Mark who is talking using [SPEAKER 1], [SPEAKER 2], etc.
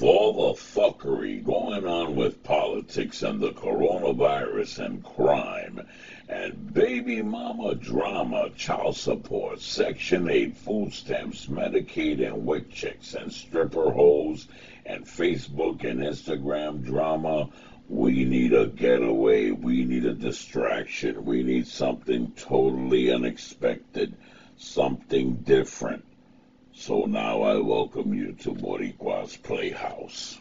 [SPEAKER 1] with all the fuckery going on with politics and the coronavirus and crime and baby mama drama, child support, Section 8 food stamps, Medicaid and WIC checks and stripper holes and Facebook and Instagram drama, we need a getaway. We need a distraction. We need something totally unexpected, something different. So now I welcome you to Boricua's Playhouse.